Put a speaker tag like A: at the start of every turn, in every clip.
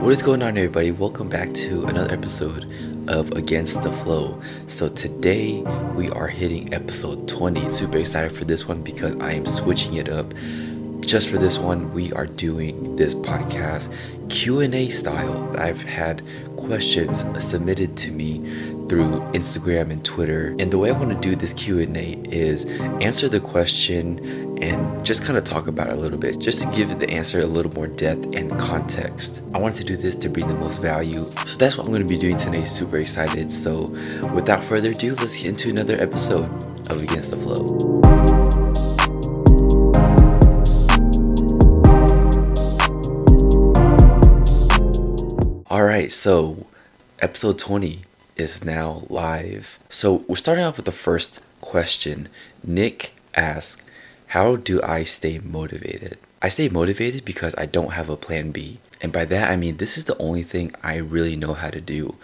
A: What is going on, everybody? Welcome back to another episode of Against the Flow. So, today we are hitting episode 20. Super excited for this one because I am switching it up. Just for this one, we are doing this podcast Q&A style. I've had questions submitted to me through Instagram and Twitter. And the way I want to do this Q&A is answer the question and just kind of talk about it a little bit, just to give the answer a little more depth and context. I wanted to do this to bring the most value. So that's what I'm going to be doing today. Super excited. So without further ado, let's get into another episode of Against the Flow. All right, so episode 20 is now live. So we're starting off with the first question. Nick asks, How do I stay motivated? I stay motivated because I don't have a plan B. And by that, I mean this is the only thing I really know how to do.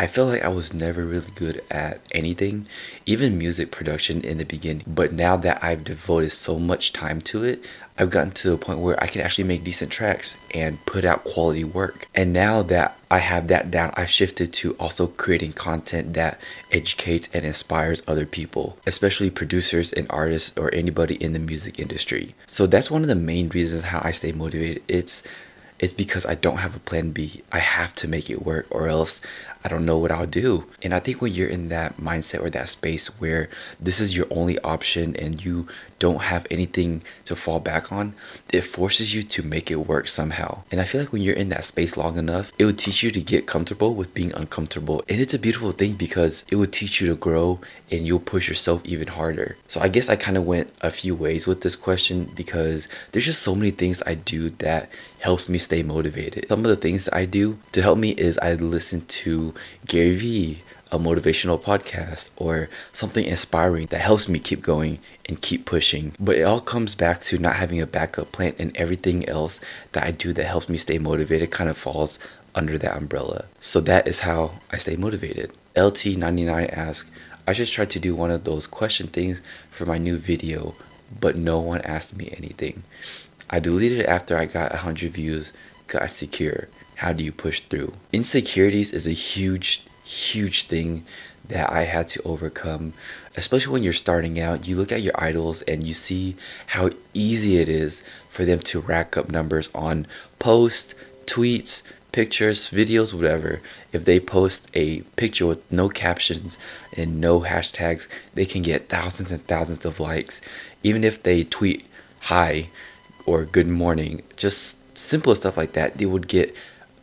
A: I felt like I was never really good at anything, even music production in the beginning. But now that I've devoted so much time to it, I've gotten to a point where I can actually make decent tracks and put out quality work. And now that I have that down, I shifted to also creating content that educates and inspires other people, especially producers and artists or anybody in the music industry. So that's one of the main reasons how I stay motivated. It's it's because I don't have a plan B. I have to make it work or else I don't know what I'll do. And I think when you're in that mindset or that space where this is your only option and you don't have anything to fall back on, it forces you to make it work somehow. And I feel like when you're in that space long enough, it would teach you to get comfortable with being uncomfortable. And it's a beautiful thing because it would teach you to grow and you'll push yourself even harder. So I guess I kind of went a few ways with this question because there's just so many things I do that helps me stay motivated. Some of the things I do to help me is I listen to Gary Vee, a motivational podcast, or something inspiring that helps me keep going and keep pushing. But it all comes back to not having a backup plan, and everything else that I do that helps me stay motivated kind of falls under that umbrella. So that is how I stay motivated. LT99 asks, I just tried to do one of those question things for my new video, but no one asked me anything. I deleted it after I got 100 views, got secure. How do you push through? Insecurities is a huge, huge thing that I had to overcome, especially when you're starting out. You look at your idols and you see how easy it is for them to rack up numbers on posts, tweets, pictures, videos, whatever. If they post a picture with no captions and no hashtags, they can get thousands and thousands of likes. Even if they tweet hi or good morning, just simple stuff like that, they would get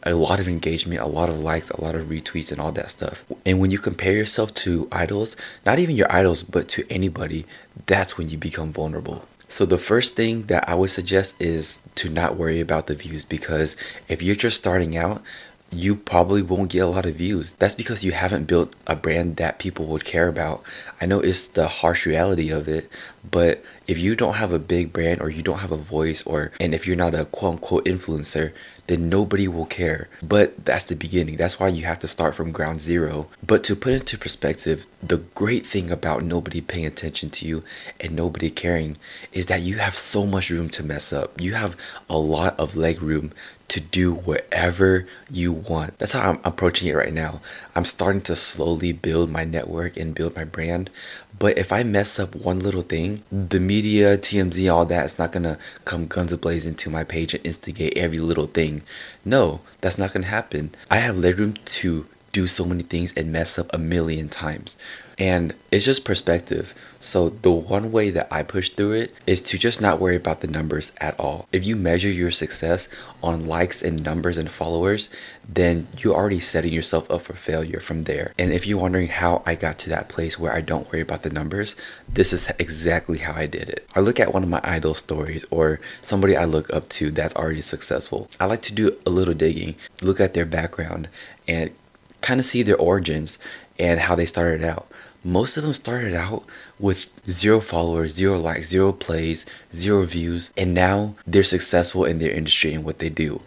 A: a lot of engagement, a lot of likes, a lot of retweets, and all that stuff. And when you compare yourself to idols, not even your idols, but to anybody, that's when you become vulnerable. So, the first thing that I would suggest is to not worry about the views because if you're just starting out, you probably won't get a lot of views. That's because you haven't built a brand that people would care about. I know it's the harsh reality of it, but if you don't have a big brand or you don't have a voice or and if you're not a quote unquote influencer, then nobody will care. But that's the beginning. That's why you have to start from ground zero. But to put into perspective, the great thing about nobody paying attention to you and nobody caring is that you have so much room to mess up. You have a lot of leg room to do whatever you want. That's how I'm approaching it right now. I'm starting to slowly build my network and build my brand. But if I mess up one little thing, the media, TMZ, all that is not gonna come guns ablazing to my page and instigate every little thing. No, that's not gonna happen. I have legroom to do so many things and mess up a million times. And it's just perspective. So the one way that I push through it is to just not worry about the numbers at all. If you measure your success on likes and numbers and followers, then you're already setting yourself up for failure from there. And if you're wondering how I got to that place where I don't worry about the numbers, this is exactly how I did it. I look at one of my idol stories or somebody I look up to that's already successful. I like to do a little digging, look at their background and kind of see their origins and how they started out most of them started out with zero followers, zero likes, zero plays, zero views, and now they're successful in their industry and what they do.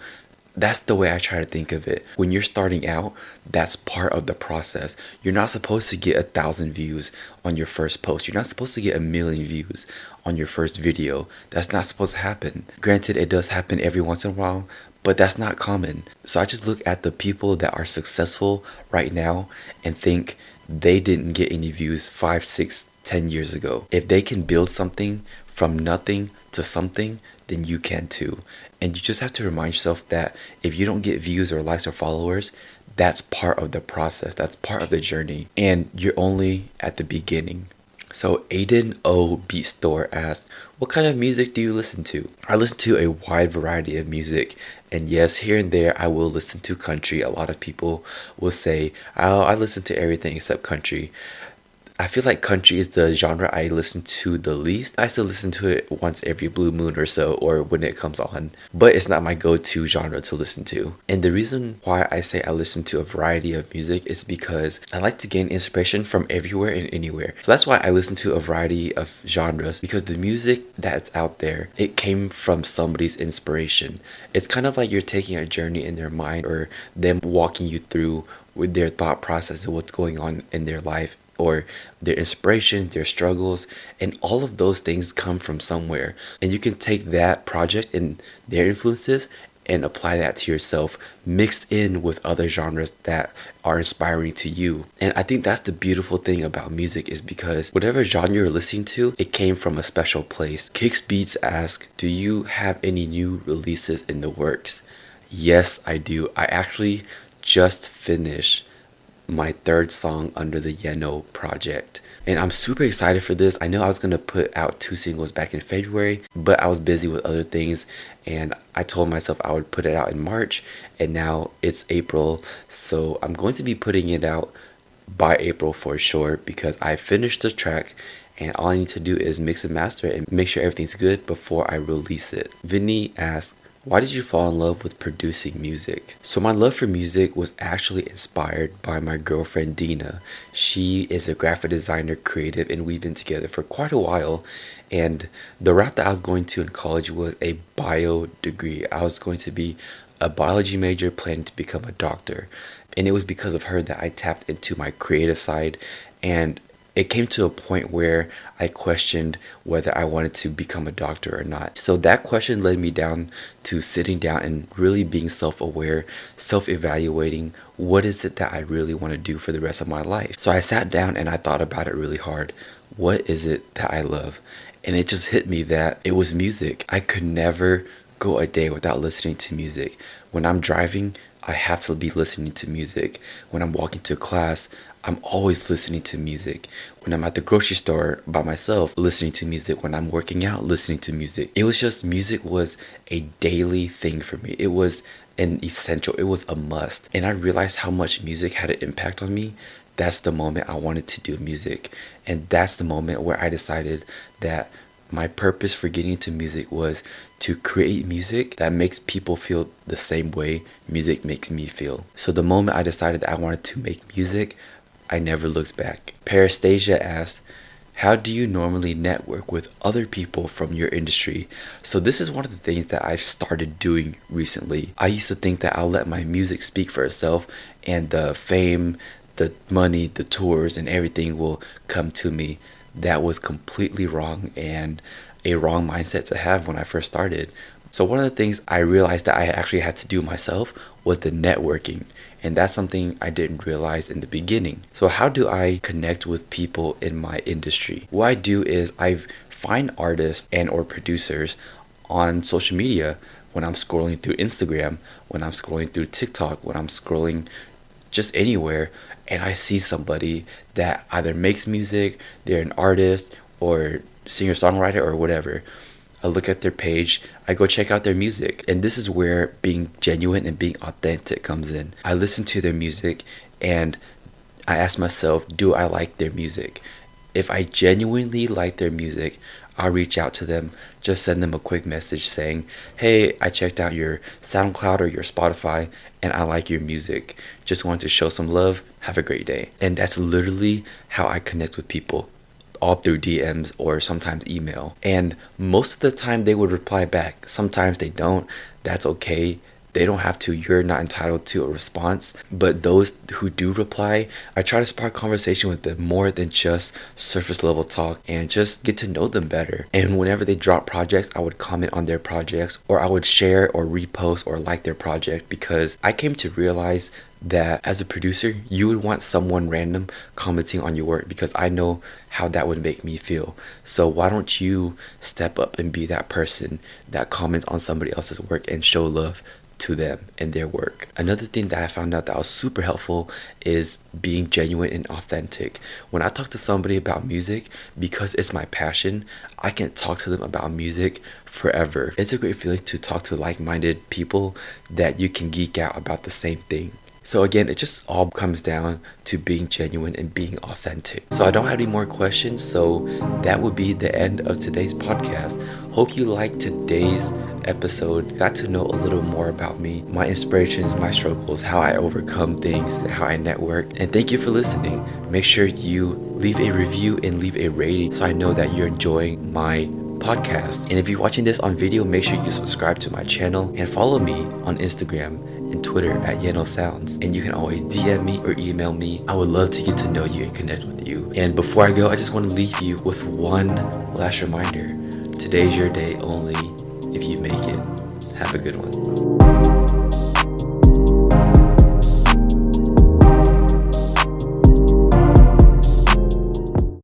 A: That's the way I try to think of it. When you're starting out, that's part of the process. You're not supposed to get a thousand views on your first post. You're not supposed to get a million views on your first video. That's not supposed to happen. Granted, it does happen every once in a while, but that's not common. So I just look at the people that are successful right now and think they didn't get any views five, six, ten years ago. If they can build something from nothing to something, then you can too. And you just have to remind yourself that if you don't get views or likes or followers, that's part of the process, that's part of the journey, and you're only at the beginning. So Aiden O Beat Store asked, What kind of music do you listen to? I listen to a wide variety of music. And yes, here and there I will listen to country. A lot of people will say, oh, I listen to everything except country. I feel like country is the genre I listen to the least. I still listen to it once every blue moon or so, or when it comes on, but it's not my go to genre to listen to. And the reason why I say I listen to a variety of music is because I like to gain inspiration from everywhere and anywhere. So that's why I listen to a variety of genres because the music that's out there, it came from somebody's inspiration. It's kind of like you're taking a journey in their mind or them walking you through with their thought process of what's going on in their life or their inspirations, their struggles, and all of those things come from somewhere. And you can take that project and their influences and apply that to yourself, mixed in with other genres that are inspiring to you. And I think that's the beautiful thing about music is because whatever genre you're listening to, it came from a special place. Kicks Beats ask, Do you have any new releases in the works? Yes, I do. I actually just finished my third song under the Yeno project. And I'm super excited for this. I know I was to put out two singles back in February, but I was busy with other things and I told myself I would put it out in March and now it's April. So I'm going to be putting it out by April for sure because I finished the track and all I need to do is mix and master it and make sure everything's good before I release it. Vinny asked, why did you fall in love with producing music? So, my love for music was actually inspired by my girlfriend Dina. She is a graphic designer, creative, and we've been together for quite a while. And the route that I was going to in college was a bio degree. I was going to be a biology major, planning to become a doctor. And it was because of her that I tapped into my creative side and it came to a point where I questioned whether I wanted to become a doctor or not. So that question led me down to sitting down and really being self aware, self evaluating what is it that I really want to do for the rest of my life. So I sat down and I thought about it really hard. What is it that I love? And it just hit me that it was music. I could never go a day without listening to music. When I'm driving, I have to be listening to music. When I'm walking to class, I'm always listening to music. When I'm at the grocery store by myself, listening to music. When I'm working out, listening to music. It was just music was a daily thing for me. It was an essential, it was a must. And I realized how much music had an impact on me. That's the moment I wanted to do music. And that's the moment where I decided that my purpose for getting into music was to create music that makes people feel the same way music makes me feel. So the moment I decided that I wanted to make music, I never looked back. Parastasia asked, how do you normally network with other people from your industry? So, this is one of the things that I've started doing recently. I used to think that I'll let my music speak for itself and the fame, the money, the tours, and everything will come to me. That was completely wrong and a wrong mindset to have when I first started. So, one of the things I realized that I actually had to do myself was the networking. And that's something I didn't realize in the beginning. So, how do I connect with people in my industry? What I do is I find artists and or producers on social media when I'm scrolling through Instagram, when I'm scrolling through TikTok, when I'm scrolling just anywhere and I see somebody that either makes music, they're an artist or singer songwriter or whatever I look at their page, I go check out their music. And this is where being genuine and being authentic comes in. I listen to their music and I ask myself, do I like their music? If I genuinely like their music, I'll reach out to them, just send them a quick message saying, Hey, I checked out your SoundCloud or your Spotify and I like your music. Just want to show some love. Have a great day. And that's literally how I connect with people all through DMs or sometimes email. And most of the time they would reply back. Sometimes they don't. That's okay. They don't have to. You're not entitled to a response. But those who do reply, I try to spark conversation with them more than just surface level talk and just get to know them better. And whenever they drop projects, I would comment on their projects or I would share or repost or like their project because I came to realize that as a producer, you would want someone random commenting on your work because I know how that would make me feel. So why don't you step up and be that person that comments on somebody else's work and show love to them and their work. Another thing that I found out that was super helpful is being genuine and authentic. When I talk to somebody about music, because it's my passion, I can talk to them about music forever. It's a great feeling to talk to like minded people that you can geek out about the same thing. So again, it just all comes down to being genuine and being authentic. So I don't have any more questions, so that would be the end of today's podcast. Hope you liked today's episode, got to know a little more about me, my inspirations, my struggles, how I overcome things, how I network. And thank you for listening. Make sure you leave a review and leave a rating so I know that you're enjoying my podcast. And if you're watching this on video, make sure you subscribe to my channel and follow me on Instagram and Twitter at Yeno Sounds. And you can always DM me or email me. I would love to get to know you and connect with you. And before I go, I just want to leave you with one last reminder. Today's your day only if you make it. Have a good one.